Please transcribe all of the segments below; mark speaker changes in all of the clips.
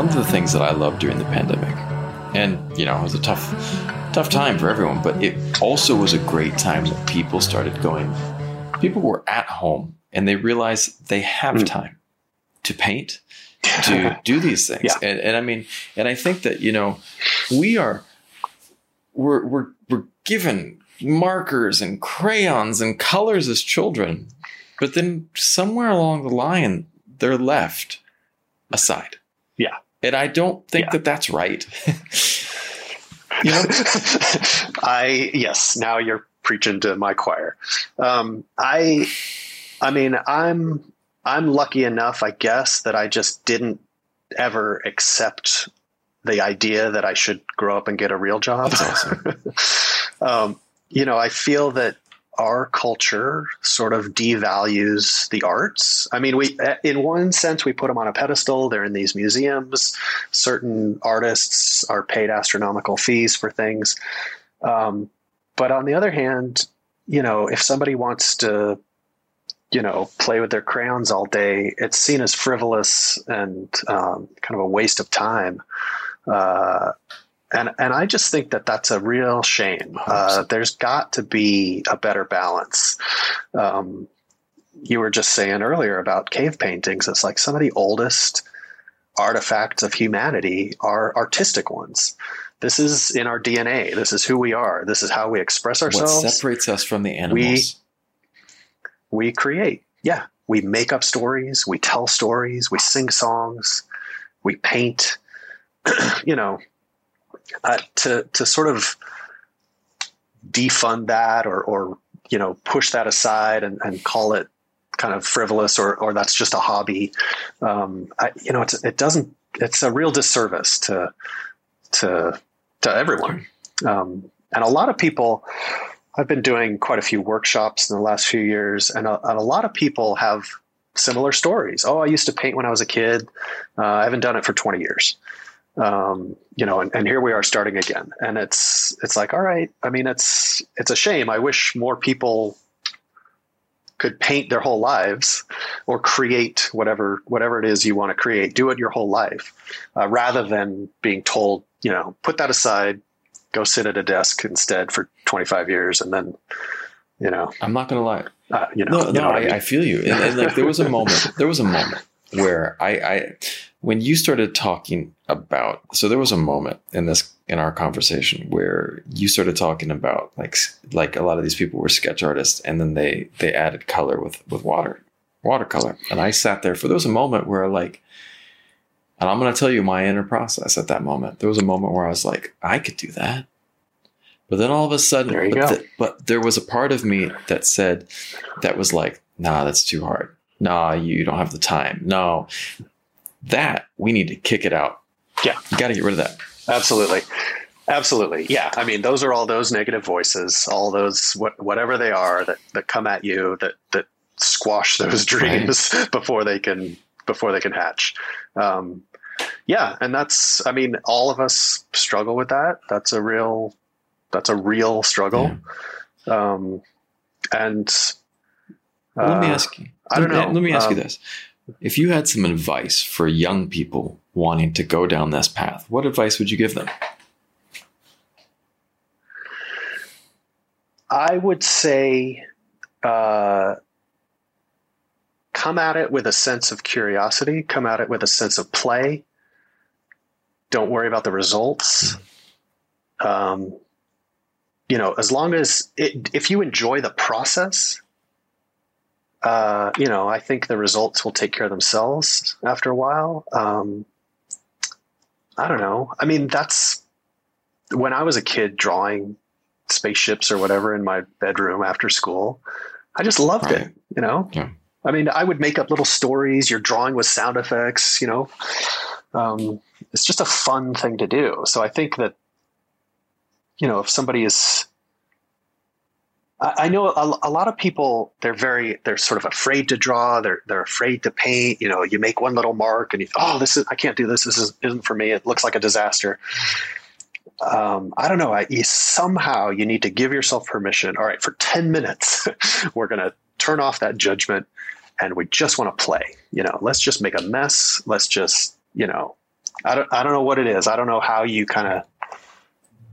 Speaker 1: one of the things that I loved during the pandemic, and you know, it was a tough, tough time for everyone, but it also was a great time that people started going. People were at home and they realized they have mm. time to paint, to do these things, yeah. and, and I mean, and I think that you know, we are, we're we're we're given markers and crayons and colors as children, but then somewhere along the line, they're left aside.
Speaker 2: Yeah.
Speaker 1: And I don't think yeah. that that's right.
Speaker 2: you know? I, yes, now you're preaching to my choir. Um, I, I mean, I'm, I'm lucky enough, I guess, that I just didn't ever accept the idea that I should grow up and get a real job. Awesome. um, you know, I feel that our culture sort of devalues the arts. I mean, we, in one sense, we put them on a pedestal. They're in these museums. Certain artists are paid astronomical fees for things. Um, but on the other hand, you know, if somebody wants to, you know, play with their crayons all day, it's seen as frivolous and um, kind of a waste of time. Uh, and and I just think that that's a real shame. Uh, there's got to be a better balance. Um, you were just saying earlier about cave paintings. It's like some of the oldest artifacts of humanity are artistic ones. This is in our DNA. This is who we are. This is how we express ourselves.
Speaker 1: What separates us from the animals?
Speaker 2: We, we create. Yeah. We make up stories. We tell stories. We sing songs. We paint. you know, uh, to to sort of defund that or or you know push that aside and, and call it kind of frivolous or or that's just a hobby. Um, I, you know, it doesn't. It's a real disservice to to to everyone. Um, and a lot of people. I've been doing quite a few workshops in the last few years, and a, and a lot of people have similar stories. Oh, I used to paint when I was a kid. Uh, I haven't done it for 20 years um, you know, and, and here we are starting again. And it's it's like, all right. I mean, it's it's a shame. I wish more people could paint their whole lives or create whatever whatever it is you want to create. Do it your whole life, uh, rather than being told, you know, put that aside, go sit at a desk instead for 25 years, and then, you know,
Speaker 1: I'm not gonna lie. Uh, you know, no, you no, know I, I, mean? I, feel you. And, and like there was a moment, there was a moment where I, I when you started talking about so there was a moment in this in our conversation where you started talking about like like a lot of these people were sketch artists and then they they added color with with water watercolor and i sat there for there was a moment where like and i'm going to tell you my inner process at that moment. There was a moment where i was like i could do that. But then all of a sudden
Speaker 2: there you
Speaker 1: but,
Speaker 2: go.
Speaker 1: The, but there was a part of me that said that was like nah that's too hard. Nah you don't have the time. No that we need to kick it out.
Speaker 2: Yeah.
Speaker 1: You got to get rid of that.
Speaker 2: Absolutely. Absolutely. Yeah. I mean, those are all those negative voices, all those, what, whatever they are that, that come at you that, that squash those dreams right. before they can, before they can hatch. Um, yeah. And that's, I mean, all of us struggle with that. That's a real, that's a real struggle. Yeah. Um, and,
Speaker 1: uh, let me ask you,
Speaker 2: I don't know.
Speaker 1: Let me ask um, you this if you had some advice for young people wanting to go down this path, what advice would you give them?
Speaker 2: I would say uh, come at it with a sense of curiosity, come at it with a sense of play. Don't worry about the results. Um, you know, as long as it, if you enjoy the process, uh, you know, I think the results will take care of themselves after a while. Um, I don't know. I mean, that's when I was a kid drawing spaceships or whatever in my bedroom after school. I just loved right. it, you know? Yeah. I mean, I would make up little stories. You're drawing with sound effects, you know? Um, it's just a fun thing to do. So I think that, you know, if somebody is I know a, a, lot of people they're very they're sort of afraid to draw. They're they're afraid to paint. You know you make one little mark and you oh this is I can't do this. This is, isn't for me. It looks like a disaster. Um, I don't know. I, you, somehow you need to give yourself permission. All right for 10 minutes we're gonna turn off that judgment and we just want to play. You know let's just make a mess. Let's just you know I don't I don't know what it is. I don't know how you kind of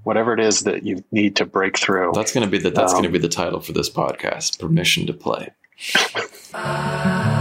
Speaker 2: whatever it is that you need to break through.
Speaker 1: That's gonna be the that's um, gonna be the title for this podcast. Permission to play.